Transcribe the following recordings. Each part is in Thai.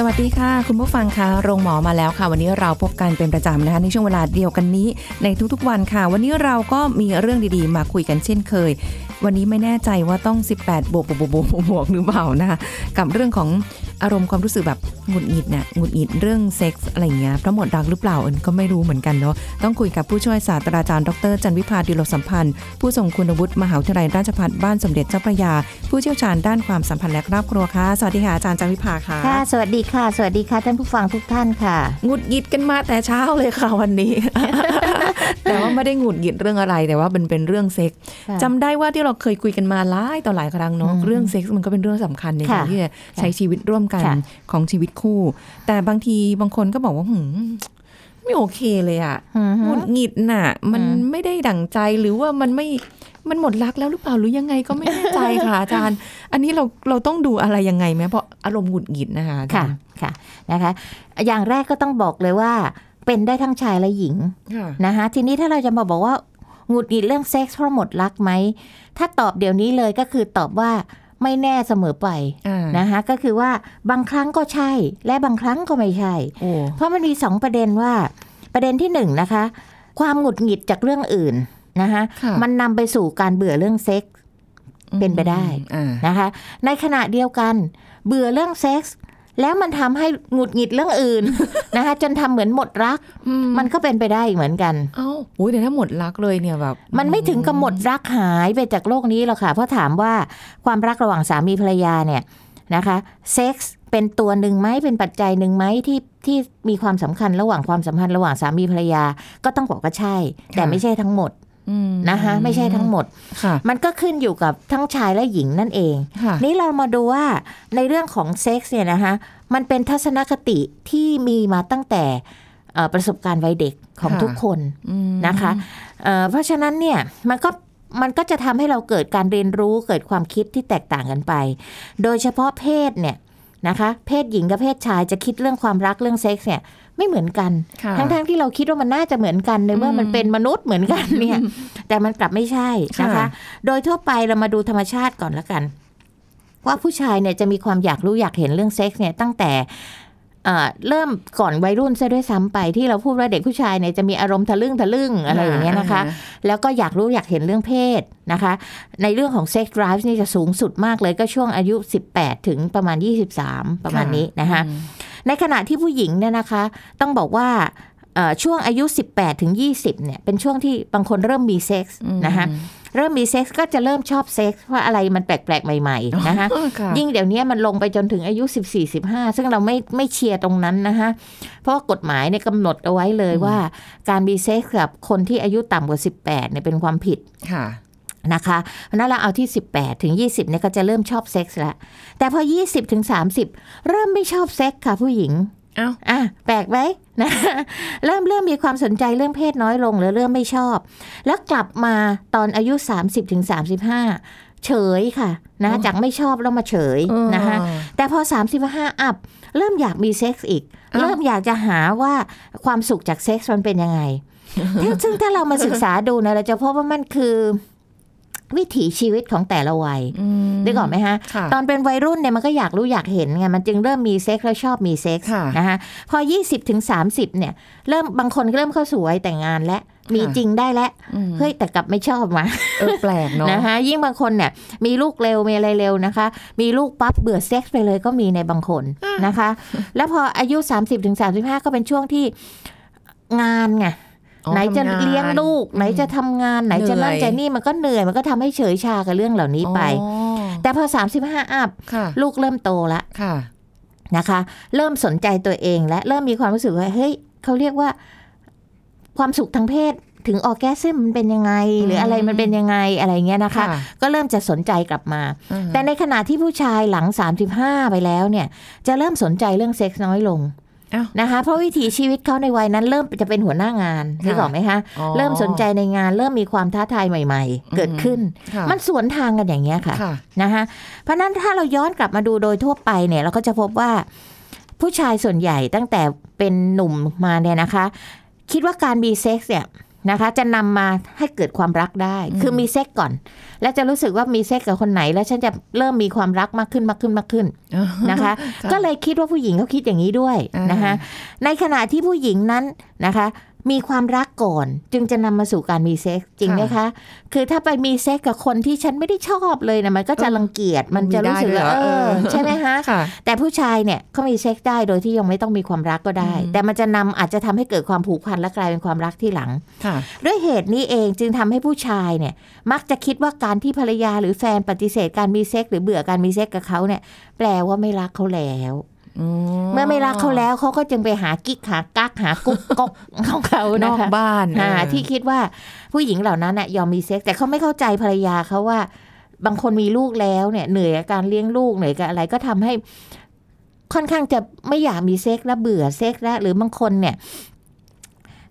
สวัสดีค่ะ คุณผู้ฟังคะโรงหมอมาแล้วค่ะ วันนี้เราพบกันเป็นประจำนะคะในช่วงเวลาเดียวกันนี้ในทุกๆวันค่ะ วันนี้เราก็มีเรื่องดีๆ มาคุยกันเช่นเคย วันนี้ไม่แน่ใจว่าต้อง 18บวกบวกบวกบวกบวกหรือเปล่านะคะกับเรื่องของอารมณ์ความรู้สึกแบบหงุดหงิดเนี่ยหงุดหงิดเรื่องเซ็กส์อะไรอย่างเงี้ยเพราะหมดรักหรือเปล่าเอิญก็ไม่รู้เหมือนกันเนาะต้องคุยกับผู้ช่วยศาสตราจารย์ดรจันวิพาดิโลสัมพันธ์ ผู้ทรงคุณวุฒิมหาวิทยาลัยราชภัฏบ้านสมเด็จเจ้าพระยา ผู้เชี่ยวชาญด้านความสัมพันธ์และครอบครัวค่ะสวัสดีค่ะอาจารย์จันวิภาค่ะค่ะ สวัสดีค่ะ สวัสดีค่ะท่านผู้ฟังทุกท่านค่ะหงุดหงิดกันมาแต่เช้าเลยค่ะวันนี้ แต่ว่าไม่ได้หงุดหงิดเรื่องอะไรแต่ว่าเป็นเป็นเรื่องเซ็กส์ค่ะจำได้ว่าที่เราเคยคุยกันมาหลายต่อหลายครั้งเนาะอืมเรื่องเซ็กส์มันก็เป็นเรื่องสำคัญในการค่ะที่จะใช้ชีวิตร่วมกันค่ะของชีวิตคู่ แต่บางทีบางคนก็บอกว่าหืมไม่โอเคเลยอะอือหฮึงุดหงิดน่ะ มันอืมไม่ได้ดั่งใจหรือว่ามันไม่มันหมดรักแล้วหรือเปล่าหรือยังไงก็ไม่แน่ใจค่ะอาจารย์ อันนี้เราเราต้องดูอะไรยังไงไหมเพราะอารมณ์หงุดหงิดนะคะอาจาค่ะรย์ค่ะนะคะ อย่างแรกก็ต้องบอกเลยว่าเป็นได้ทั้งชายและหญิงค่ะนะคะทีนี้ถ้าเราจะมาบอกว่า หงุดหงิดเรื่องเซ็กส์เพราะหมดรักไหม ถ้าตอบเดี๋ยวนี้เลยก็คือตอบว่าไม่แน่เสมอไปอ่านะคะก็คือว่าบางครั้งก็ใช่ และบางครั้งก็ไม่ใช่โอ้เพราะมันมีสองประเด็นว่า ประเด็นที่หนึ่งนะคะ ความหงุดหงิดจากเรื่องอื่นนะคะค่ะมันนำไปสู่การเบื่อเรื่องเซ็กส์เป็นไปได้อ่านะคะ ในขณะเดียวกัน เบื่อเรื่องเซ็กส์ แล้วมันทำให้หงุดหงิดเรื่องอื่นนะคะจนทำเหมือนหมดรัก มันก็เป็นไปได้อีกเหมือนกันเอ้าโอ้ยแต่ถ้าหมดรักเลยเนี่ยแบบมันไม่ถึงกับหมดรักหายไปจากโลกนี้หรอกค่ะ เพราะถามว่าความรักระหว่างสามีภรรยาเนี่ยนะคะเซ็กส์เป็นตัวหนึ่งไหมเป็นปัจจัยหนึ่งไหมที่ที่มีความสำคัญระหว่างความสัมพันธ์ระหว่างสามีภรรยาก็ต้องบอกว่าใช่ แต่ไม่ใช่ทั้งหมดอืม นะคะไม่ใช่ทั้งหมดค่ะมันก็ขึ้นอยู่กับทั้งชายและหญิงนั่นเองค่ะนี่เรามาดูว่าในเรื่องของเซ็กส์เนี่ยนะคะมันเป็นทัศนคติที่มีมาตั้งแต่เอ่อประสบการณ์วัยเด็กของค่ะทุกคนอืมนะคะเอ่อเพราะฉะนั้นเนี่ยมันก็มันก็จะทำให้เราเกิดการเรียนรู้เกิดความคิดที่แตกต่างกันไป โดยเฉพาะเพศเนี่ย นะคะ เพศหญิงกับเพศชายจะคิดเรื่องความรักเรื่องเซ็กส์เนี่ยไม่เหมือนกันค่ะทั้งๆที่เราคิดว่ามันน่าจะเหมือนกันในเมื่อมันเป็นมนุษย์เหมือนกันเนี่ย แต่มันกลับไม่ใช่นะคะค่ะโดยทั่วไปเรามาดูธรรมชาติก่อนละกัน ว่าผู้ชายเนี่ยจะมีความอยากรู้อยากเห็นเรื่องเซ็กส์เนี่ยตั้งแต่ เอ่อเริ่มก่อนวัยรุ่นซะด้วยซ้ำไปที่เราพูดว่าเด็กผู้ชายเนี่ยจะมีอารมณ์ทะลึ่งทะลึ่งอะไรอย่างเงี้ยนะคะ แล้วก็อยากรู้อยากเห็นเรื่องเพศนะคะ ในเรื่องของเซ็กส์ drive นี่จะสูงสุดมากเลยก็ช่วงอายุ 18 ถึงประมาณ 23 ประมาณนี้นะคะในขณะที่ผู้หญิงเนี่ยนะคะ ต้องบอกว่าเอ่อช่วงอายุ 18 ถึง 20 เนี่ย เป็นช่วงที่บางคนเริ่มมีเซ็กส์นะคะ เริ่มมีเซ็กส์ก็จะเริ่มชอบเซ็กส์เพราะอะไรมันแปลกๆ ใหม่ๆนะคะค่ะยิ่งเดี๋ยวนี้มันลงไปจนถึงอายุ 14 15 ซึ่งเราไม่ไม่เชียร์ตรงนั้นนะคะเพราะว่ากฎหมายเนี่ยกำหนดเอาไว้เลยว่า การมีเซ็กส์กับคนที่อายุต่ำกว่า 18เนี่ยเป็นความผิดค่ะนะคะเพราะฉะนั้นเราเอาที่ 18 ถึง 20เนี่ยก็จะเริ่มชอบเซ็กส์แล้ว แต่พอ 20 ถึง 30 เริ่มไม่ชอบเซ็กส์ค่ะผู้หญิงเอ้าอะแปลกไหม นะเริ่มเริ่มมีความสนใจเรื่องเพศน้อยลงหรือเริ่มไม่ชอบ แล้วกลับมาตอนอายุ 30ถึง35เฉยค่ะนะจากไม่ชอบแล้วมาเฉยนะคะแต่พอ 35 up เริ่มอยากมีเซ็กส์อีกอ้าวเริ่มอยากจะหาว่าความสุขจากเซ็กส์มันเป็นยังไงซึ่งซึ่งถ้าเรามาศึกษาดูนะเราจะพบว่ามันคือ วิถีชีวิตของแต่ละวัยอืมนึกออกไหมฮะค่ะตอนเป็นวัยรุ่นเนี่ยมันก็อยากรู้อยากเห็นไงมันจึงเริ่มมีเซ็กส์แล้วชอบมีเซ็กส์ค่ะนะคะพอ 20ถึง30 เนี่ย เริ่มบางคนก็เริ่มเข้าสู่วัยแต่งงานและมีจริงได้แล้วอืมเฮ้ยแต่กลับไม่ชอบมาเออแปลกเนาะนะคะยิ่งบางคนเนี่ยมีลูกเร็วมีอะไรเร็วนะคะ มีลูกปั๊บเบื่อเซ็กส์ไปเลยก็มีในบางคนนะคะ แล้วพออายุ 30-35ถึง35ก็เป็นช่วงที่งานไงอ๋อ ไหนจะทำงานเลี้ยงลูก ไหนจะทำงานไหนจะนั่นเหนื่อยจะนี่มันก็เหนื่อยมันก็ทำให้เฉยชากับเรื่องเหล่านี้ไปอ๋อแต่พอ35อัพค่ะลูกเริ่มโตละค่ะนะคะ เริ่มสนใจตัวเองและเริ่มมีความรู้สึกว่าเฮ้ยเขาเรียกว่าความสุขทางเพศถึงออแกซึมมันเป็นยังไง หรืออะไรมันเป็นยังไงอะไรเงี้ยนะคะค่ะก็เริ่มจะสนใจกลับมาอืมแต่ในขณะที่ผู้ชายหลัง 35 ไปแล้วเนี่ย จะเริ่มสนใจเรื่องเซ็กส์น้อยลงอ้าว นะคะ เพราะวิถีชีวิตเขาในวัยนั้นเริ่มจะเป็นหัวหน้างานค่ะนึกออกไหมคะอ๋อเริ่มสนใจในงานเริ่มมีความท้าทายใหม่ ๆ เกิดขึ้นค่ะมันสวนทางกันอย่างเงี้ยค่ะค่ะนะคะเพราะฉะนั้นถ้าเราย้อนกลับมาดูโดยทั่วไปเนี่ยเราก็จะพบว่า ผู้ชายส่วนใหญ่ตั้งแต่เป็นหนุ่มมาเนี่ยนะคะ คิดว่าการมีเซ็กซ์เนี่ย นะคะ จะนำมาให้เกิดความรักได้อืมคือมีเซ็กส์ก่อน แล้วจะรู้สึกว่ามีเซ็กส์กับคนไหน แล้วฉันจะเริ่มมีความรักมากขึ้นมากขึ้นมากขึ้นนะคะค่ะก็เลยคิดว่าผู้หญิงเขาคิดอย่างนี้ด้วยอ่านนะคะ ในขณะที่ผู้หญิงนั้นนะคะ มีความรักก่อน จึงจะนำมาสู่การมีเซ็กส์จริงไหมคะ คือถ้าไปมีเซ็กส์กับคนที่ฉันไม่ได้ชอบเลยนะมันก็จะรังเกียจมันจะรู้สึกว่ามีได้ด้วยเหรอเออเออใช่ไหมคะค่ะแต่ผู้ชายเนี่ยเขามีเซ็กส์ได้โดยที่ยังไม่ต้องมีความรักก็ได้อืมแต่มันจะนำอาจจะทำให้เกิดความผูกพันและกลายเป็นความรักทีหลังค่ะด้วยเหตุนี้เองจึงทำให้ผู้ชายเนี่ยมักจะคิดว่าการที่ภรรยาหรือแฟนปฏิเสธการมีเซ็กซ์หรือเบื่อการมีเซ็กซ์กับเขาเนี่ยแปลว่าไม่รักเขาแล้ว เมื่อไม่รักเขาแล้วเขาก็จึงไปหากิ๊กหากักหากุ๊กก๊อกของเขานอกบ้านนะคะอ่าเออที่คิดว่าผู้หญิงเหล่านั้นน่ะยอมมีเซ็กซ์แต่เขาไม่เข้าใจภรรยาเขาว่า บางคนมีลูกแล้วเนี่ย เหนื่อยกับการเลี้ยงลูกเหนื่อยกับอะไรก็ทำให้ค่อนข้างจะไม่อยากมีเซ็กซ์และเบื่อเซ็กซ์แล้วหรือบางคนเนี่ย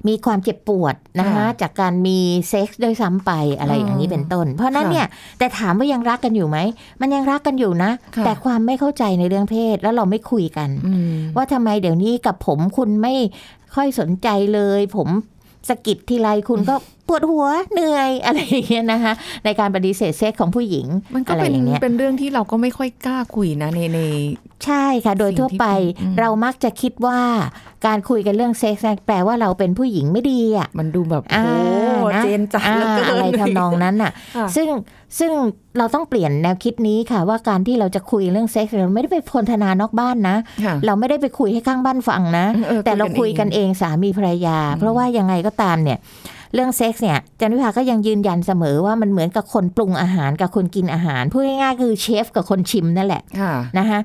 มีความเจ็บปวดนะคะค่ะจากการมีเซ็กซ์ด้วยซ้ำไปอะไรอย่างนี้เป็นต้น เพราะฉะนั้นค่ะเนี่ยแต่ถามว่ายังรักกันอยู่ไหม มันยังรักกันอยู่นะค่ะแต่ความไม่เข้าใจในเรื่องเพศแล้วเราไม่คุยกันอืมว่าทำไมเดี๋ยวนี้กับผมคุณไม่ค่อยสนใจเลย ผมสะกิดทีไรคุณก็ ปวดหัวเหนื่อยอะไรอย่างเงี้ยนะคะในการปฏิเสธเซ็กของผู้หญิงมันก็อะไรเป็นอย่างเงี้ยเป็นเรื่องที่เราก็ไม่ค่อยกล้าคุยนะในในใช่ค่ะ โดยทั่วไปสิ่งที่อืมเรามักจะคิดว่าการคุยกันเรื่องเซ็กซ์เนี่ยแปลว่าเราเป็นผู้หญิงไม่ดีอะมันดูแบบอ่าโอ้นะเจนจัดอ่าแล้วก็อะไรทำนองนั้นน่ะค่ะ ซึ่งซึ่งเราต้องเปลี่ยนแนวคิดนี้ค่ะ ว่าการที่เราจะคุยเรื่องเซ็กซ์เราไม่ได้ไปพนธนานอกบ้านนะค่ะเราไม่ได้ไปคุยให้ข้างบ้านฟังนะออแต่เราคุยกันเองสามีภรรยา เพราะว่ายังไงก็ตามเนี่ย เรื่องเซ็กซ์เนี่ยจันวิภาก็ยังยืนยันเสมอว่ามันเหมือนกับคนปรุงอาหารกับคนกินอาหารพูดง่ายๆคือเชฟกับคนชิมนั่นแหละค่ะนะคะ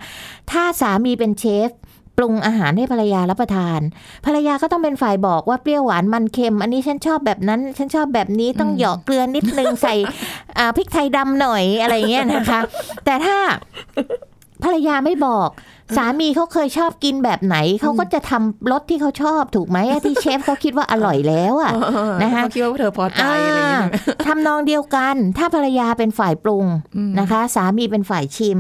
ถ้าสามีเป็นเชฟปรุงอาหารให้ภรรยารับประทาน ภรรยาก็ต้องเป็นฝ่ายบอกว่าเปรี้ยวหวานมันเค็ม อันนี้ฉันชอบแบบนั้น ฉันชอบแบบนี้ต้องเหยาะเกลือนิดนึงใส่อ่าพริกไทยดำหน่อยอะไรอย่างเงี้ยนะคะ แต่ถ้าภรรยาไม่บอก สามีเขาเคยชอบกินแบบไหน เขาก็จะทำรสที่เขาชอบถูกไหมที่เชฟเขาคิดว่าอร่อยแล้วอะนะคะเขาคิดว่าเธอพอใจอะไรอย่างเงี้ยอ่าทำนองเดียวกัน ถ้าภรรยาเป็นฝ่ายปรุงอืมนะคะ สามีเป็นฝ่ายชิม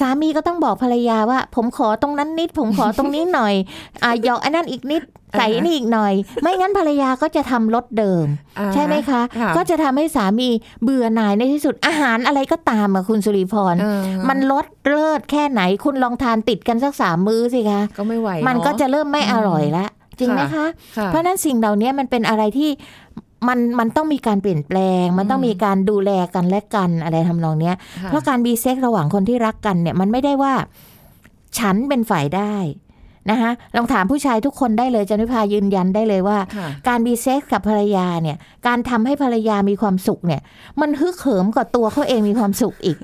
สามีก็ต้องบอกภรรยาว่า ผมขอตรงนั้นนิด ผมขอตรงนี้หน่อยอ่าหยอกอันนั้นอีกนิดใส่นี่อีกหน่อย ไม่งั้นภรรยาก็จะทำรสเดิมอ่าใช่ไหมคะค่ะก็จะทำให้สามีเบื่อหน่ายในที่สุดอาหารอะไรก็ตามอะคุณสุริพรเออมันลดเลิศแค่ไหนคุณลองทานติดกันสักสามมื้อสิคะก็ไม่ไหวมันเาก็จะเริ่มไม่อร่อยละจริงไหมคะค่ะเพราะฉะนั้นสิ่งเหล่านี้มันเป็นอะไรที่ มันมันต้องมีการเปลี่ยนแปลง มันต้องมีการดูแลกันและกันอะไรทำนองเนี้ยค่ะเพราะการมีเซ็กส์ระหว่างคนที่รักกันเนี่ย มันไม่ได้ว่า ฉันเป็นฝ่ายได้ นะคะลองถามผู้ชายทุกคนได้เลยจันวิพายืนยันได้เลยว่าค่ะการมีเซ็กส์กับภรรยาเนี่ย การทำให้ภรรยามีความสุขเนี่ย มันฮึกเหิมกว่าตัวเขาเองมีความสุขอีก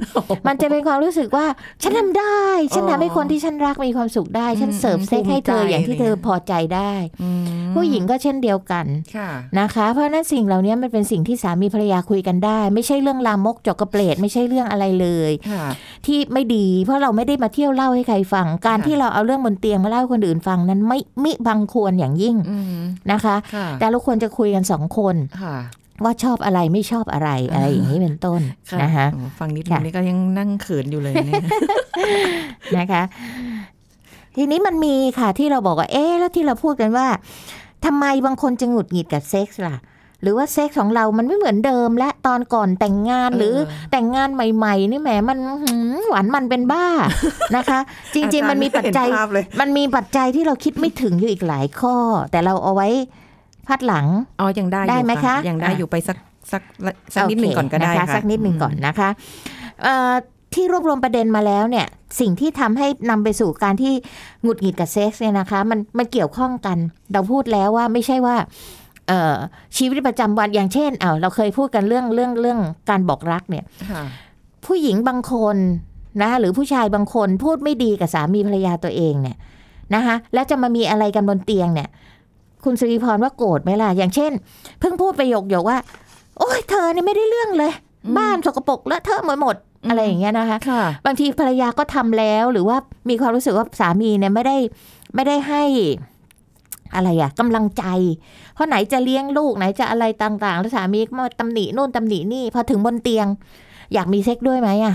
มันจะเป็นความรู้สึกว่า ฉันทำได้ ฉันทำให้คนที่ฉันรักมีความสุขได้ ฉันเสิร์ฟเซ็กส์ให้เธออย่างที่เธอพอใจได้อืมผู้หญิงก็เช่นเดียวกันค่ะนะคะ เพราะฉะนั้นสิ่งเหล่านี้มันเป็นสิ่งที่สามีภรรยาคุยกันได้ ไม่ใช่เรื่องลามกจกกระเปรดไม่ใช่เรื่องอะไรเลยค่ะที่ไม่ดี เพราะเราไม่ได้มาเที่ยวเล่าให้ใครฟังการค่ะที่เราเอาเรื่องบนเตียงมาเล่าให้คนอื่นฟังนั้นไม่มิบังควรอย่างยิ่งอืมนะคะค่ะแต่เราควรจะคุยกันสองคนค่ะว่าชอบอะไรไม่ชอบอะไรอะไรอย่างนี้เป็นต้นค่ะนะคะโอ้ฟังนิดนึค่ะงนี่ก็ยังนั่งเขินอยู่เลยเนี่ยนะคะ ทีนี้มันมีค่ะที่เราบอกว่า เอ๊ะแล้วที่เราพูดกันว่าทำไมบางคนจะหงุดหงิดกับเซ็กส์ล่ะ หรือว่าเซ็กส์ของเรามันไม่เหมือนเดิม และตอนก่อนแต่งงานเออหรือแต่งงานใหม่ๆ นี่แหมมันอื้อหือหวานมันเป็นบ้านะคะ จริง ๆ มันมีปัจจัยเห็นภาพเลยมันมีปัจจัยที่เราคิดไม่ถึงอยู่อีกหลายข้อ แต่เราเอาไว้พัดหลังอ๋อยังได้อยู่ได้ไหมคะยังได้อะอยู่ไปสักสักสักนิดหนึ่งก่อนก็ได้โเคนะคะค่ะสักนิดหนึ่งก่อนนะคะเอ่อที่รวบรวมประเด็นมาแล้วเนี่ย สิ่งที่ทำให้นำไปสู่การที่หงุดหงิดกับเซ็กซ์เนี่ยนะคะ มันมันเกี่ยวข้องกัน เราพูดแล้วว่าไม่ใช่ว่าเอ่อ ชีวิตประจำวันอย่างเช่นเอ้าเราเคยพูดกันเรื่องเรื่องเรื่องการบอกรักเนี่ยค่ะผู้หญิงบางคนนะหรือผู้ชายบางคนพูดไม่ดีกับสามีภรรยาตัวเองเนี่ยนะคะแล้วจะมามีอะไรกันบนเตียงเนี่ย คุณสิริพรว่าโกรธไหมล่ะ อย่างเช่น เพิ่งพูดประโยคโยกว่า โอ้ยเธอเนี่ยไม่ได้เรื่องเลย บ้านสกปรกเลอะเทอะหมดหมดอะไรอย่างเงี้ยนะคะค่ะบางทีภรรยาก็ทำแล้วหรือว่ามีความรู้สึกว่าสามีเนี่ยไม่ได้ไม่ได้ให้ อะไรอะกำลังใจ เพราะไหนจะเลี้ยงลูกไหนจะอะไรต่างๆ แล้วสามีก็มาตำหนินู่นตำหนินี่พอถึงบนเตียง อยากมีเซ็กด้วยไหมอะ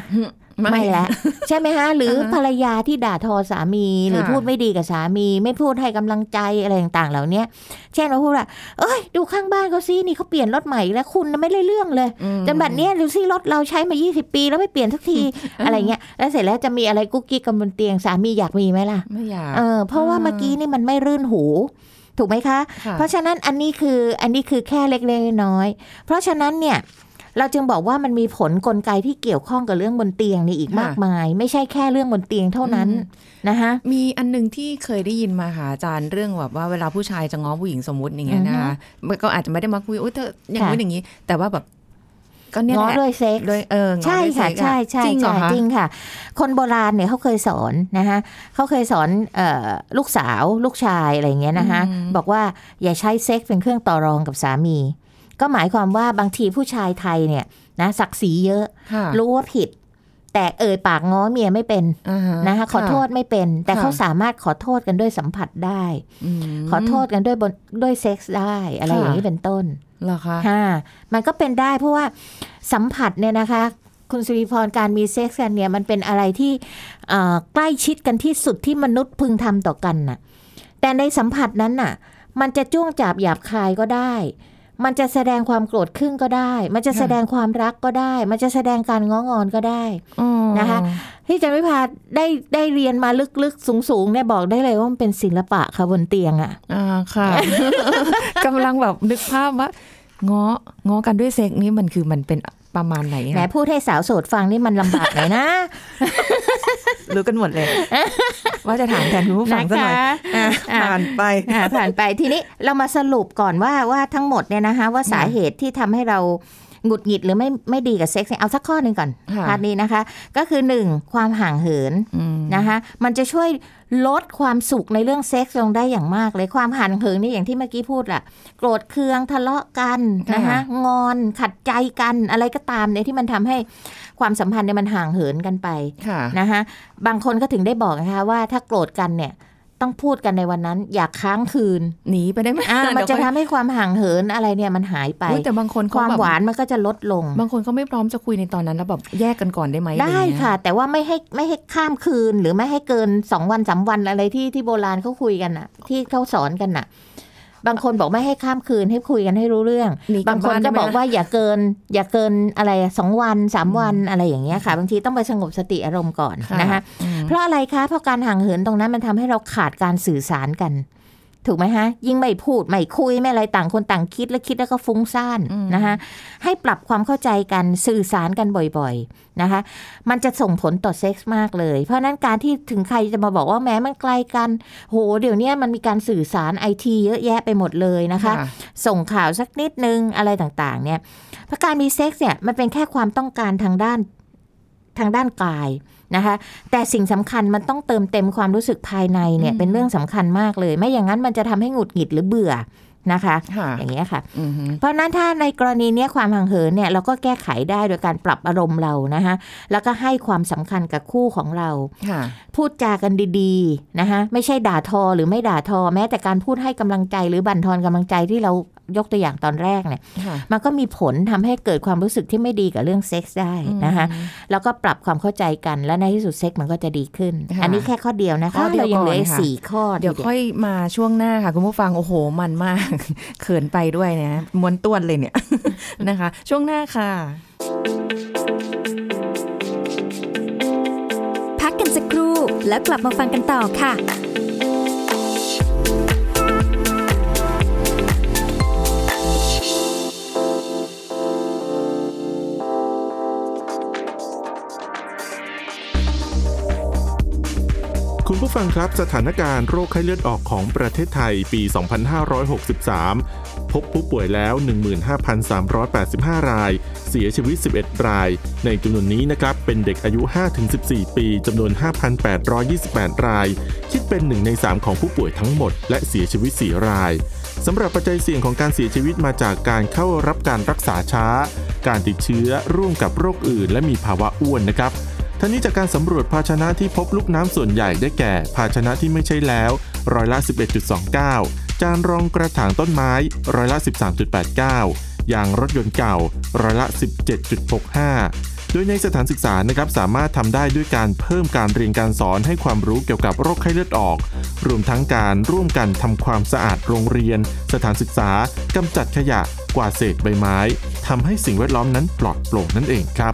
ไม่แล้วใช่ไหมฮะ หรืออ่าฮะภรรยาที่ด่าทอสามีหรือค่ะพูดไม่ดีกับสามี ไม่พูดให้กำลังใจอะไรต่างๆ เหล่าเนี้ยเช่นเราพูดว่าเอ้ย ดูข้างบ้านเขาซินี่เขาเปลี่ยนรถใหม่แล้วคุณน่ะไม่ได้เรื่องเลยอืมจนบัดเนี้ยดูซิรถเราใช้มา 20 ปีแล้วไม่เปลี่ยนสักทีอะไรเงี้ยแล้วเสร็จแล้วจะมีอะไรกุ๊กกิ๊กกันบนเตียงสามีอยากมีไหมล่ะไม่อยากเออเพราะว่าอ่าเมื่อกี้นี่มันไม่รื่นหูถูกไหมคะค่ะเพราะฉะนั้นอันนี้คืออันนี้คือแค่เล็กๆน้อยๆเพราะฉะนั้นเนี่ย เราจึงบอกว่ามันมีผลกลไกที่เกี่ยวข้องกับเรื่องบนเตียงนี่อีกค่ะมากมาย ไม่ใช่แค่เรื่องบนเตียงเท่านั้นอืมนะคะมีอันหนึงที่เคยได้ยินมาค่ะอาจารย์เรื่องแบบว่าเวลาผู้ชายจะง้อผู้หญิงสมมติอย่างเงี้ยนะคะมันก็อาจจะไม่ได้มาคุยโอ้ยเธออย่างนี้ค่ะอย่างนี้ แต่ว่าแบบก็เนี่ยง้อแหละด้วยเซ็กซ์โดยเออง้อใช่ด้วยค่ะเซ็กอใช่ใช่จริงเหรอใช่คะจริงค่ะ คนโบราณเนี่ยเขาเคยสอนนะคะเขาเคยสอนเอ่อลูกสาวลูกชายอะไรอย่างเงี้ยนะคะอืมบอกว่าอย่าใช้เซ็กซ์เป็นเครื่องต่อรองกับสามี ก็หมายความว่าบางทีผู้ชายไทยเนี่ยนะศักดิ์ศรีเยอะค่ะรู้ว่าผิด แต่เอ่ยปากง้อเมียไม่เป็นอ่าฮนะคะขอโทษไม่เป็น แต่ค่ะเขาสามารถขอโทษกันด้วยสัมผัสได้มขอโทษกันด้วยบนด้วยเซ็กซ์ได้ อะไรค่ะอย่างนี้เป็นต้นเหรอคะค่ะมันก็เป็นได้เพราะว่าสัมผัสเนี่ยนะคะ คุณสุริพรการมีเซ็กซ์กันเนี่ยมันเป็นอะไรที่เอ่อใกล้ชิดกันที่สุดที่มนุษย์พึงทำต่อกันน่ะแต่ในสัมผัสนั้นน่ะ มันจะจ้วงจับหยาบคายก็ได้ มันจะแสดงความโกรธขึ้นก็ได้ มันจะแสดงความรักก็ได้ มันจะแสดงการง้องอนก็ได้อ๋อนะคะที่จันวิพาได้ได้เรียนมาลึกๆ สูงๆเนี่ยบอกได้เลยว่ามันเป็นศิลปะค่ะบนเตียงอะอ่าค่ะกำลังแบบนึกภาพว่าง้อง้อกันด้วยเซ็กนี่มันคือมันเป็น ประมาณไหนแหมอะพูดให้สาวโสดฟังนี่มันลำบากหน่อยนะ รู้กันหมดเลย ว่าจะถามแทนคุณผู้ฟังซะหน่อยนะคะอะอะผ่านไปอ่าผ่านไปทีนี้เรามาสรุปก่อนว่าว่าทั้งหมดเนี่ยนะคะว่าสาเหตุที่ทำให้เรา หงุดหงิดหรือไม่ไม่ดีกับเซ็กซ์เนี่ยเอาสักข้อหนึ่งก่อนค่ะพาร์ทนี้นะคะ ก็คือหนึ่งความห่างเหินอืมนะคะ มันจะช่วยลดความสุขในเรื่องเซ็กซ์ลงได้อย่างมากเลยความห่างเหินนี่อย่างที่เมื่อกี้พูดแหละโกรธเคืองทะเลาะกันนะคะงอนขัดใจกันอะไรก็ตามเนี่ยที่มันทำให้ความสัมพันธ์เนี่ยมันห่างเหินกันไปค่ะนะคะบางคนก็ถึงได้บอกนะคะว่าถ้าโกรธกันเนี่ย ต้องพูดกันในวันนั้น อยากค้างคืนหนีไปได้ไหมอ่ามันเดี๋ยวจะค่อยทำให้ความห่างเหินอะไรเนี่ยมันหายไปอุ๊ยแต่บางคนคเขาวามแบบหวานมันก็จะลดลง บางคนเขาไม่พร้อมจะคุยในตอนนั้นแล้วแบบแยกกันก่อนได้ไหมอรได้อย่างเงี้ยค่ะ แต่ว่าไม่ให้ไม่ให้ข้ามคืนหรือไม่ให้เกินสองวันสามวันอะไรที่ที่โบราณเขาคุยกันน่ะที่เขาสอนกันน่ะ บางคนบอกไม่ให้ข้ามคืนให้คุยกันให้รู้เรื่องหนีกลับางคนบ้ก็ได้ไหมบอกว่าอย่าเกิน อย่าเกินอะไรอะสองวันสามวันอะไรอย่างเงี้ยค่ะ บางทีต้องไปสงบสติอารมณ์ก่อนค่ะนะคะอืมเพราะอะไรคะเพราะการห่างเหินตรงนั้นมันทำให้เราขาดการสื่อสารกัน ถูกไหมฮะ ยิ่งไม่พูด ไม่คุย ไม่อะไรต่างคนต่างคิดแล้วคิดแล้วก็ฟุ้งซ่านนะคะให้ปรับความเข้าใจกันสื่อสารกันบ่อยๆนะคะ มันจะส่งผลต่อเซ็กส์มากเลย เพราะฉะนั้นการที่ถึงใครจะมาบอกว่าแหมมันไกลกัน โห เดี๋ยวนี้มันมีการสื่อสารไอทีเยอะแยะไปหมดเลยนะคะ ส่งข่าวสักนิดนึงอะไรต่างๆ เนี่ยเพราะการมีเซ็กส์เนี่ยมันเป็นแค่ความต้องการทางด้านทางด้านกาย นะคะ แต่สิ่งสำคัญมันต้องเติมเต็มความรู้สึกภายในเนี่ยอืมเป็นเรื่องสำคัญมากเลย ไม่อย่างนั้นมันจะทำให้หงุดหงิดหรือเบื่อนะคะค่ะอย่างเงี้ยค่ะอืมฮึเพราะฉะนั้นถ้าในกรณีเนี้ยความห่างเหินเนี่ยเราก็แก้ไขได้โดยการปรับอารมณ์เรานะคะแล้วก็ให้ความสำคัญกับคู่ของเราค่ะพูดจากันดีๆนะคะไม่ใช่ด่าทอหรือไม่ด่าทอ แม้แต่การพูดให้กำลังใจหรือบั่นทอนกำลังใจที่เรา ยกตัวอย่างตอนแรกเนี่ยค่ะมันก็มีผลทำให้เกิดความรู้สึกที่ไม่ดีกับเรื่องเซ็กส์ได้นะคะแล้วก็ปรับความเข้าใจกันและในที่สุดเซ็กส์มันก็จะดีขึ้นค่ะอันนี้แค่ข้อเดียวนะคะข้อเดียวเรายังเหลืออีกก่อนค่ะสี่ข้อเดี๋ยวค่อยมาช่วงหน้าค่ะ คุณผู้ฟังโอ้โหมันมากเขินไปด้วยนะมวนต้วนเลยเนี่ยนะคะ ช่วงหน้าค่ะ พักกันสักครู่แล้วกลับมาฟังกันต่อค่ะ คุณผู้ฟังครับสถานการณ์โรคไข้เลือดออกของประเทศไทยปี 2563 พบผู้ป่วยแล้ว 15,385 ราย เสียชีวิต 11 ราย ในจำนวนนี้นะครับ เป็นเด็กอายุ 5-14 ปีจำนวน 5,828 ราย คิดเป็น 1 ใน 3 ของผู้ป่วยทั้งหมด และเสียชีวิต 4 รายสำหรับปัจจัยเสี่ยงของการเสียชีวิตมาจากการเข้ารับการรักษาช้า การติดเชื้อร่วมกับโรคอื่น และมีภาวะอ้วนนะครับ ทั้งนี้จากการสำรวจภาชนะที่พบลูกน้ำส่วนใหญ่ได้แก่ ภาชนะที่ไม่ใช่แล้วร้อยละ 11.29 จานรองกระถางต้นไม้ร้อยละ 13.89 ยางรถยนต์เก่าร้อยละ 17.65โดยในสถานศึกษานะครับสามารถทำได้ด้วยการเพิ่มการเรียนการสอนให้ความรู้เกี่ยวกับโรคไข้เลือดออก รวมทั้งการร่วมกันทำความสะอาดโรงเรียน สถานศึกษากำจัดขยะกวาดเศษใบไม้ทำให้สิ่งแวดล้อมนั้นปลอดโปร่งนั่นเองครับ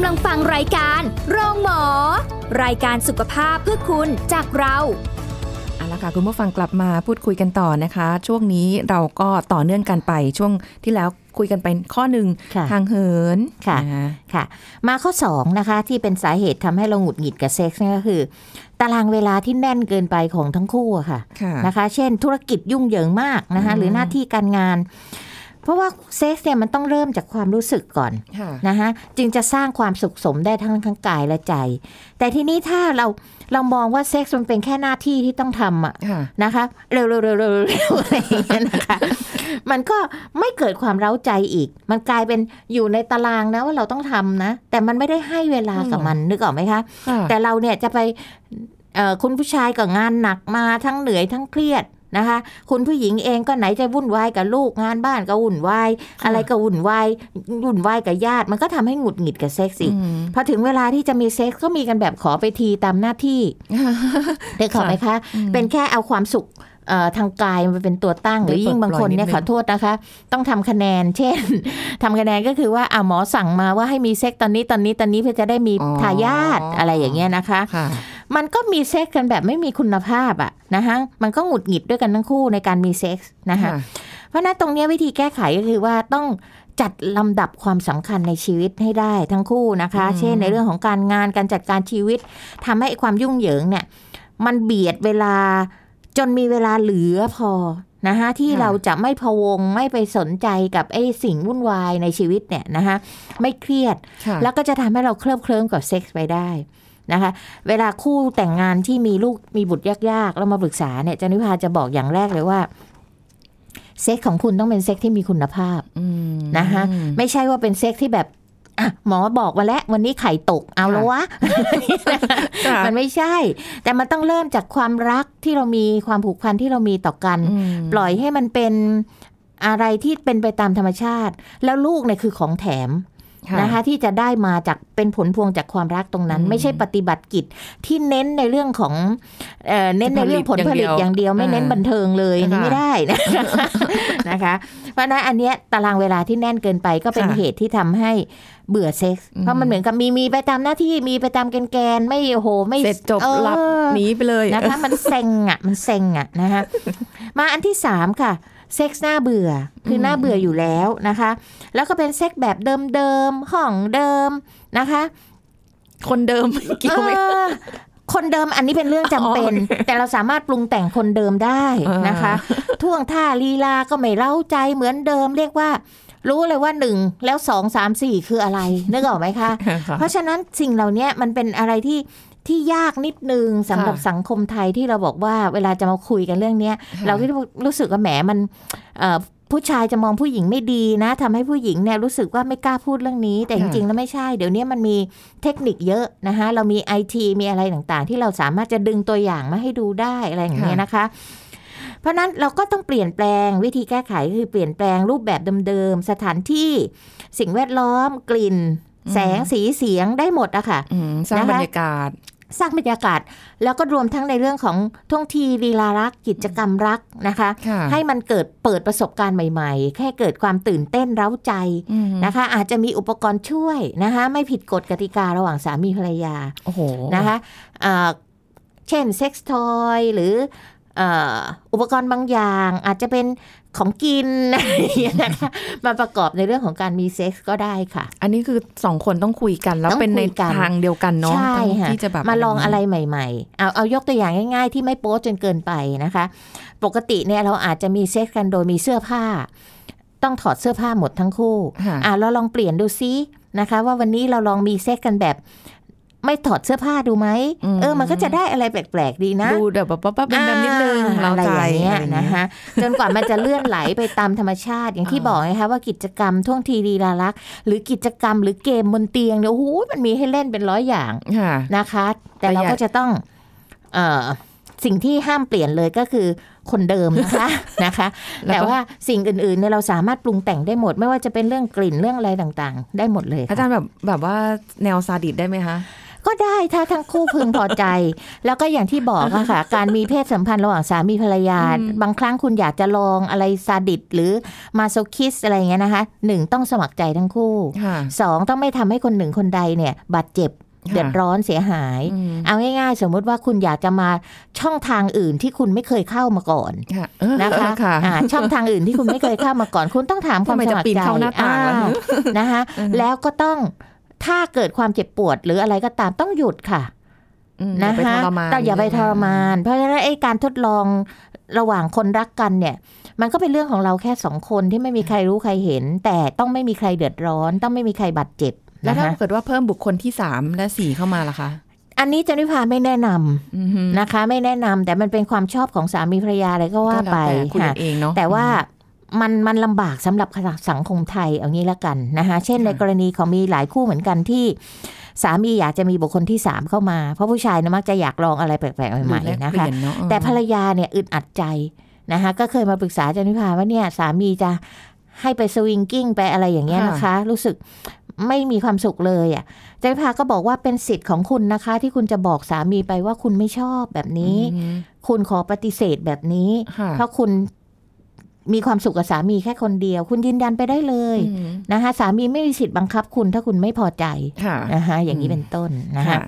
ำลังฟังรายการโรงหมอ รายการสุขภาพเพื่อคุณจากเราเอาละค่ะคุณผู้ฟังกลับมาพูดคุยกันต่อนะคะ ช่วงนี้เราก็ต่อเนื่องกันไปช่วงที่แล้วคุยกันไปข้อหนึ่งค่ะทางเหินค่ะนค่ะ มาข้อ2นะคะที่เป็นสาเหตุทำให้เราหงุดหงิดกับเซ็กซ์นี่ก็คือ ตารางเวลาที่แน่นเกินไปของทั้งคู่อะค่ะค่ะนะคะ เช่นธุรกิจยุ่งเหยิงมากนะคะอืมหรือหน้าที่การงาน เพราะว่าเซ็กซ์เนี่ยมันต้องเริ่มจากความรู้สึกก่อนค่ะนะคะจึงจะสร้างความสุขสมได้ทั้งทั้งกายและใจ แต่ทีนี้ถ้าเราเรามองว่าเซ็กซ์มันเป็นแค่หน้าที่ที่ต้องทำอะค่ะนะคะ เร็วเร็วเร็วเร็วเร็วอะไรอย่างเงี้ยนะคะมันก็ไม่เกิดความเร้าใจอีก มันกลายเป็นอยู่ในตารางนะว่าเราต้องทำนะ แต่มันไม่ได้ให้เวลากับมันนึกออกไหมคะค่ะแต่เราเนี่ยจะไปเอ่อคุณผู้ชายก็งานหนักมาทั้งเหนื่อยทั้งเครียด นะคะ คุณผู้หญิงเองก็ไหนจะวุ่นวายกับลูกงานบ้านก็วุ่นวายค่ะอะไรก็วุ่นวายวุ่นวายกับญาติ มันก็ทำให้หงุดหงิดกับเซ็กซ์อีกอืมพอถึงเวลาที่จะมีเซ็กซ์ก็มีกันแบบขอไปทีตามหน้าที่ได้ขอไหมคะอืมเป็นแค่เอาความสุขเอ่อทางกายมาเป็นตัวตั้งหได้รือยิ่งบางคนเนี่ยปลดปล่อยนิดนึงขอโทษนะคะ ต้องทำคะแนน เช่นทำคะแนนก็คือว่าอ่าหมอสั่งมาว่าให้มีเซ็กส์ตอนนี้ตอนนี้ตอนนี้เพื่อจะได้มีอ๋อทายาทอะไรอย่างเงี้ยนะคะค่ะ มันก็มีเซ็กกันแบบไม่มีคุณภาพอะนะคะมันก็หงุดหงิดด้วยกันทั้งคู่ในการมีเซ็กส์นะคะเพราะฉะนั้นตรงเนี้ยวิธีแก้ไขก็คือว่าต้องจัดลำดับความสำคัญในชีวิตให้ได้ทั้งคู่นะคะอืมเช่นในเรื่องของการงานการจัดการชีวิตทำให้ความยุ่งเหยิงเนี่ย มันเบียดเวลาจนมีเวลาเหลือพอนะคะที่เราจะไม่พะวงไม่ไปสนใจกับไอ้สิ่งวุ่นวายในชีวิตเนี่ยนะคะไม่เครียดค่ะแล้วก็จะทำให้เราเคลิบเคลิ้มกับเซ็กส์ไปได้ นะคะ เวลาคู่แต่งงานที่มีลูกมีบุตรยากๆแล้วมาปรึกษาเนี่ยจันนิพาจะบอกอย่างแรกเลยว่าเซ็กส์ของคุณต้องเป็นเซ็กส์ที่มีคุณภาพอืมนะคะไม่ใช่ว่าเป็นเซ็กส์ที่แบบอะหมอบอกมาแล้ววันนี้ไข่ตกเอาแล้ววะค่ะมันไม่ใช่ แต่มันต้องเริ่มจากความรักที่เรามีความผูกพันที่เรามีต่อกันอืมปล่อยให้มันเป็นอะไรที่เป็นไปตามธรรมชาติ แล้วลูกเนี่ยคือของแถม นะคะที่จะได้มาจากเป็นผลพวงจากความรักตรงนั้นอืมไม่ใช่ปฏิบัติกิจที่เน้นในเรื่องของเอ่อเน้นในเรื่องผลผลิตอย่างเดียว ไม่เน้นอ่าบันเทิงเลยอันนี้ค่ะไม่ได้นะนะคะ เพราะฉะนั้นอันเนี้ยตารางเวลาที่แน่นเกินไปก็เป็นค่ะเหตุที่ทำให้เบื่อเซ็กส์อืมเพราะมันเหมือนกับมีมีไปตามหน้าที่มีไปตามแกนๆไม่โอ้โหไม่เสร็จจบเออรับหนีไปเลยนะคะมันเซ็งอะมันเซ็งอะนะคะมาอันที่สามค่ะ เซ็กส์หน้าเบื่อคือหน้าเบื่ออยู่แล้วนะคะ แล้วก็เป็นเซ็กส์แบบเดิมๆห้องเดิมนะคะ คนเดิมเกี่ยวไหมเออคนเดิมอันนี้เป็นเรื่องจำเป็นอ๋อโอเคแต่เราสามารถปรุงแต่งคนเดิมได้นะคะ ท่วงท่าลีลาก็ไม่เร้าใจเหมือนเดิมเรียกว่า รู้เลยว่าหนึ่งแล้วสองสามสี่คืออะไรนึกออกไหมคะค่ะเพราะฉะนั้นสิ่งเหล่านี้มันเป็นอะไรที่ที่ยากนิดนึงสำหรับค่ะสังคมไทยที่เราบอกว่าเวลาจะมาคุยกันเรื่องเนี้ยค่ะเราก็รู้สึกว่าแหมมันเอ่อผู้ชายจะมองผู้หญิงไม่ดีนะทำให้ผู้หญิงเนี่ยรู้สึกว่าไม่กล้าพูดเรื่องนี้ แต่จริงๆแล้วไม่ใช่ เดี๋ยวนี้มันมีเทคนิคเยอะนะคะเรามีไอทีมีอะไรต่างๆ ที่เราสามารถจะดึงตัวอย่างมาให้ดูได้อะไรอย่างเงี้ยนะคะ เพราะฉะนั้นเราก็ต้องเปลี่ยนแปลงวิธีแก้ไขคือเปลี่ยนแปลงรูปแบบเดิมๆสถานที่สิ่งแวดล้อมกลิ่นแสงสีเสียงได้หมดอะค่ะอืมสร้างนะคะบรรยากาศ สร้างบรรยากาศ แล้วก็รวมทั้งในเรื่องของท่องทีลีลารักกิจกรรมรักนะคะค่ะให้มันเกิดเปิดประสบการณ์ใหม่ๆ แค่เกิดความตื่นเต้นเร้าใจอืมนะคะ อาจจะมีอุปกรณ์ช่วยนะคะ ไม่ผิดกฎกติการะหว่างสามีภรรยาโอ้โหนะคะอ่าเช่นเซ็กซ์ทอยหรือเอ่ออุปกรณ์บางอย่างอาจจะเป็นของกินอะไรอย่างเงี้ยนะคะมาประกอบในเรื่องของการมีเซ็กส์ก็ได้ค่ะ อันนี้คือสองคนต้องคุยกันแล้วต้องเป็นในคุยกันทางเดียวกันเนาะใช่ทั้งค่ะที่จะแบบมาลองอะไรใหม่ๆ เอาเอายกตัวอย่างง่าย ๆ ที่ไม่โป๊จนเกินไปนะคะ ปกติเนี่ยเราอาจจะมีเซ็กส์กันโดยมีเสื้อผ้า ต้องถอดเสื้อผ้าหมดทั้งคู่ค่ะอะเราลองเปลี่ยนดูซินะคะ ว่าวันนี้เราลองมีเซ็กส์กันแบบ ไม่ถอดเสื้อผ้าดูไหมอืมเออ มันก็จะได้อะไรแปลกๆดีนะ ดูแบบปั๊บปั๊บเป็นแบบนิดนึงอ่าเราอะไรใจอย่างเงี้ยอไรอย่างเงี้นะคะจนกว่ามันจะเลื่อนไหลไปตามธรรมชาติอย่างที่อ่าบอกไงคะว่ากิจกรรมท่วงทีลีลาลักษณ์หรือกิจกรรมหรือเกมบนเตียงเนี่ยโอ้โหมันมีให้เล่นเป็นร้อยอย่างค่ะนะคะ แต่แต่เราอย่าก็จะต้องเอ่อสิ่งที่ห้ามเปลี่ยนเลยก็คือคนเดิมนะคะนะคะแล้วก็แต่ว่าสิ่งอื่นๆเนี่ยเราสามารถปรุงแต่งได้หมด ไม่ว่าจะเป็นเรื่องกลิ่นเรื่องอะไรต่างๆ ได้หมดเลยอาจารค่ะย์แบบแบบว่าแนวซาดิสได้ไหมคะ ก็ได้ถ้าทั้งคู่พึงพอใจ แล้วก็อย่างที่บอกอะค่ะ การมีเพศสัมพันธ์ระหว่างสามีภรรยาอืมบางครั้งคุณอยากจะลองอะไรซาดิสหรือมาโซคิสอะไรอย่างเงี้ยนะคะหนึ่งต้องสมัครใจทั้งคู่ค่ะสองต้องไม่ทำให้คนหนึ่งคนใดเนี่ยบาดเจ็บค่ะเดือดร้อนเสียหายอืมเอาง่ายๆ สมมุติว่าคุณอยากจะมาช่องทางอื่นที่คุณไม่เคยเข้ามาก่อนค่ะเออนะคะค่ะอ่าช่องทางอื่นที่คุณไม่เคยเข้ามาก่อน คุณต้องถามความทำไมสจะมัครปีนใจเข้าหน้าต่างล่ะอ่นะคะอือฮึแล้วก็ต้อง ถ้าเกิดความเจ็บปวดหรืออะไรก็ตามต้องหยุดค่ะอืมนะอย่าไปคะทรมานแต่อย่าไปทรมาน เพราะฉะนั้นไอ้การทดลองระหว่างคนรักกันเนี่ย มันก็เป็นเรื่องของเราแค่สองคนที่ไม่มีใครรู้ใครเห็น แต่ต้องไม่มีใครเดือดร้อน ต้องไม่มีใครบาดเจ็บแล้วนะถ้าคะเกิดว่าเพิ่มบุคคลที่สามและสี่เข้ามาล่ะคะ อันนี้จันวิพาไม่แนะนำอือฮึนะคะ ไม่แนะนำแต่มันเป็นความชอบของสามีภรรยาอะไรก็ว่าก็แล้วไปแต่คุยกัค่ะนเองเนาะแต่ว่า มันมันลำบากสำหรับสังคมไทยเอางี้ละกันนะคะเช่นค่ะในกรณีของมีหลายคู่เหมือนกันที่สามีอยากจะมีบุคคลที่สามเข้ามา เพราะผู้ชายเนี่ยมักจะอยากลองอะไรแปลกๆใหม่ดูแลกๆนะเปลี่คะยนเนาะแต่ภรรยาเนี่ยอึดอัดใจนะคะก็เคยมาปรึกษาอาจันนิพาว่าเนี่ยสามีจะให้ไปสวิงกิ้งไปอะไรอย่างเงี้ยนะคะ รู้สึกไม่มีความสุขเลยอะอาจันนิพาก็บอกว่าเป็นสิทธิ์ของคุณนะคะ ที่คุณจะบอกสามีไปว่าคุณไม่ชอบแบบนี้อืมคุณขอปฏิเสธแบบนี้ค่ะเพราะคุณ มีความสุขกับสามีแค่คนเดียว คุณยืนยันไปได้เลยอืมนะคะสามีไม่มีสิทธิ์บังคับคุณถ้าคุณไม่พอใจค่ะนะคะอย่างนี้เป็นต้นนะคะค่ะ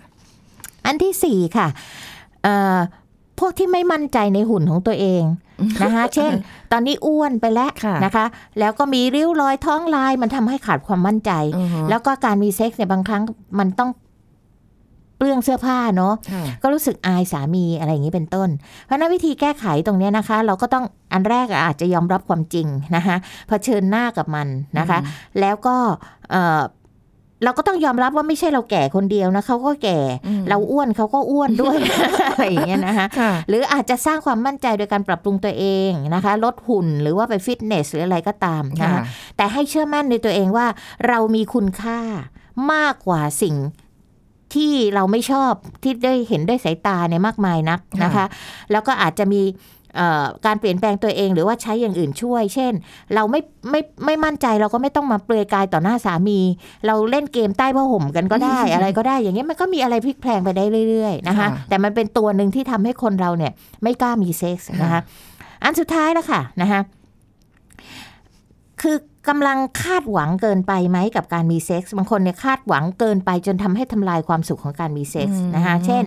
อันที่สี่ค่ะเอ่อพวกที่ไม่มั่นใจในหุ่นของตัวเองนะคะ เช่น ตอนนี้อ้วนไปแล้วค่ะนะคะ แล้วก็มีริ้วรอยท้องลายมันทำให้ขาดความมั่นใจอือฮึแล้วก็การมีเซ็กซ์เนี่ยบางครั้งมันต้อง เปลื้องเสื้อผ้าเนาะค่ะก็รู้สึกอายสามีอะไรอย่างนี้เป็นต้น เพราะฉะนั้นวิธีแก้ไขตรงเนี้ยนะคะ เราก็ต้องอันแรกอาจจะยอมรับความจริงนะคะเผชิญหน้ากับมันนะคะ แล้วก็เอ่อเราก็ต้องยอมรับว่าไม่ใช่เราแก่คนเดียวนะเขาก็แก่อืมเราอ้วนเขาก็อ้วนด้วยอะไรอย่างเงี้ยนะคะค่ะหรืออาจจะสร้างความมั่นใจโดยการปรับปรุงตัวเองนะคะ ลดหุ่นหรือว่าไปฟิตเนสหรืออะไรก็ตามนะค่ะคะแต่ให้เชื่อมั่นในตัวเองว่า เรามีคุณค่ามากกว่าสิ่ง ที่เราไม่ชอบที่ได้เห็นด้วยสายตาเนี่ยมากมายนักนะคะ แล้วก็อาจจะมีเอ่อการเปลี่ยนแปลงตัวเองหรือว่าใช้อย่างอื่นช่วย เช่น เราไม่ไม่ไม่มั่นใจเราก็ไม่ต้องมาเปลือยกายต่อหน้าสามี เราเล่นเกมใต้ผ้าห่มกันก็ได้ อะไรก็ได้ อย่างเงี้ยมันก็มีอะไรพลิกแพลงไปได้เรื่อยๆนะคะค่ะแต่มันเป็นตัวหนึ่งที่ทำให้คนเราเนี่ยไม่กล้ามีเซ็กส์นะคะอันสุดท้ายแล้วค่ะนะคะคือ กำลังคาดหวังเกินไปไหมกับการมีเซ็กส์บางคนเนี่ยคาดหวังเกินไปจนทำให้ทำลายความสุขของการมีเซ็กส์อืมนะคะเช่น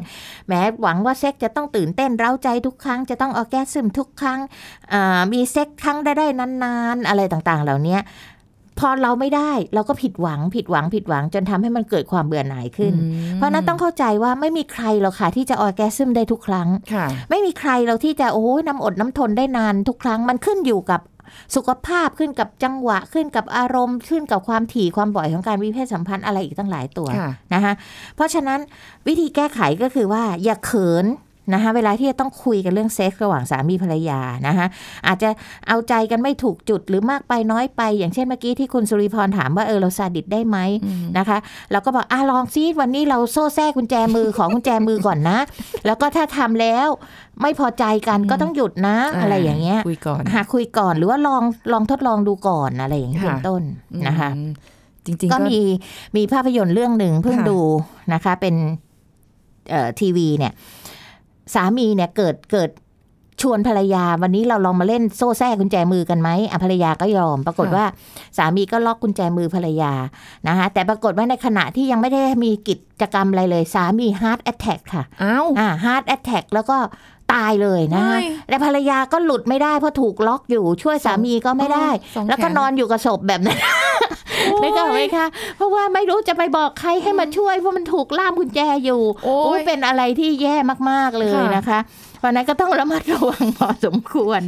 แหมหวังว่าเซ็กส์จะต้องตื่นเต้นเร้าใจทุกครั้ง จะต้อง orgasm ทุกครั้งอ่ามีเซ็กส์ครั้งได้ได้นานๆ อะไรต่างๆ เหล่านี้พอเราไม่ได้เราก็ผิดหวังผิดหวังผิดหวังจนทำให้มันเกิดความเบื่อหน่ายขึ้นอืมเพราะฉะนั้นต้องเข้าใจว่าไม่มีใครหรอกค่ะที่จะ orgasm ได้ทุกครั้งค่ะไม่มีใครเราที่จะโอ้ยน้ำอดน้ำทนได้นานทุกครั้งมันขึ้นอยู่กับ สุขภาพขึ้นกับจังหวะขึ้นกับอารมณ์ ขึ้นกับความถี่ความบ่อยของการมีเพศสัมพันธ์อะไรอีกตั้งหลายตัวค่ะนะคะเพราะฉะนั้นวิธีแก้ไขก็คือว่าอย่าเขิน นะคะเวลาที่จะต้องคุยกันเรื่องเซ็กส์ระหว่างสามีภรรยานะคะอาจจะเอาใจกันไม่ถูกจุดหรือมากไปน้อยไป อย่างเช่นเมื่อกี้ที่คุณสุริพรถามว่าเออเราซาดิสได้ไหมอืมนะคะเราก็บอกอะลองซิวันนี้เราโซ่แทรกกุญแจมือของกุญแจมือก่อนนะ แล้วก็ถ้าทำแล้วไม่พอใจกันก็ต้องหยุดนะ อะไรอย่างเงี้ยคุยก่อนหาคุยก่อนหรือว่าลองลองทดลองดูก่อนอะไรอย่างเงี้ยค่ะเป็นต้นนะคะอืมจริงๆก็ก็มีมีภาพยนตร์เรื่องหนึ่งเพิ่งค่ะดูนะคะ เป็นเอ่อทีวีเนี่ย สามีเนี่ยเกิดเกิดชวนภรรยาวันนี้เราลองมาเล่นโซ่แทรกกุญแจมือกันไหมอะภรรยาก็ยอม ปรากฏว่าสามีก็ล็อกกุญแจมือภรรยานะคะแต่ปรากฏว่าในขณะที่ยังไม่ได้มีกิจกรรมอะไรเลย สามี heart attack ค่ะอ้าวอ่า heart attack แล้วก็ ตายเลยนะไม่และภรรยาก็หลุดไม่ได้เพราะถูกล็อกอยู่ช่วยสามีก็ไม่ได้สองแขนแล้วก็นอนอยู่กับศพแบบนั้นนึกออกไหมคะ เพราะว่าไม่รู้จะไปบอกใครให้มาช่วย เพราะมันถูกล่ามกุญแจอยู่ โอ้ยโอ้ยเป็นอะไรที่แย่มากๆเลยค่ะนะคะเพราะฉะนั้นก็ต้องระมัดระวังพอสมควร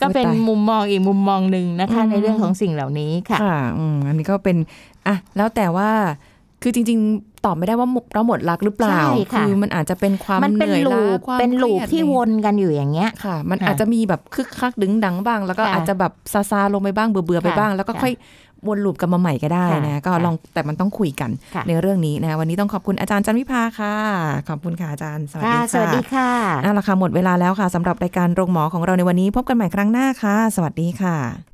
ก็เป็นตายมุมมองอีกมุมมองหนึ่งนะคะอืมในเรื่องของสิ่งเหล่านี้ค่ะ ค่ะอืมอันนี้ก็เป็นอะแล้วแต่ว่าคือจริง ๆ ตอบไม่ได้ว่าหมดเราหมดรักหรือเปล่าใช่ค่ะอมันอาจจะเป็นความมันเป็นหอยลูล้าปความเป็นลูปครียดที่อะไรวนกันอยู่อย่างเงี้ยค่ะ มันค่ะอาจจะมีแบบคึกคักดึงดังบ้าง แล้วก็ค่ะอาจจะแบบซาซาๆลงไปบ้างเบื่อเบื่อๆไปค่ะบ้าง แล้วก็ค่ะค่อยวนลูปกลับมาใหม่ก็ได้ค่ะนะก็ค่ะลองแต่มันต้องคุยกันค่ะในเรื่องนี้นะวันนี้ต้องขอบคุณอาจารย์จันวิภาค่ะ ขอบคุณค่ะอาจารย์สวัสดีค่ะค่ะสวัสดีค่ะเอาละค่ะหมดเวลาแล้วค่ะสำหรับรายการโรงหมอของเราในวันนี้พบกันใหม่ครั้งหน้าค่ะ สวัสดีค่ะ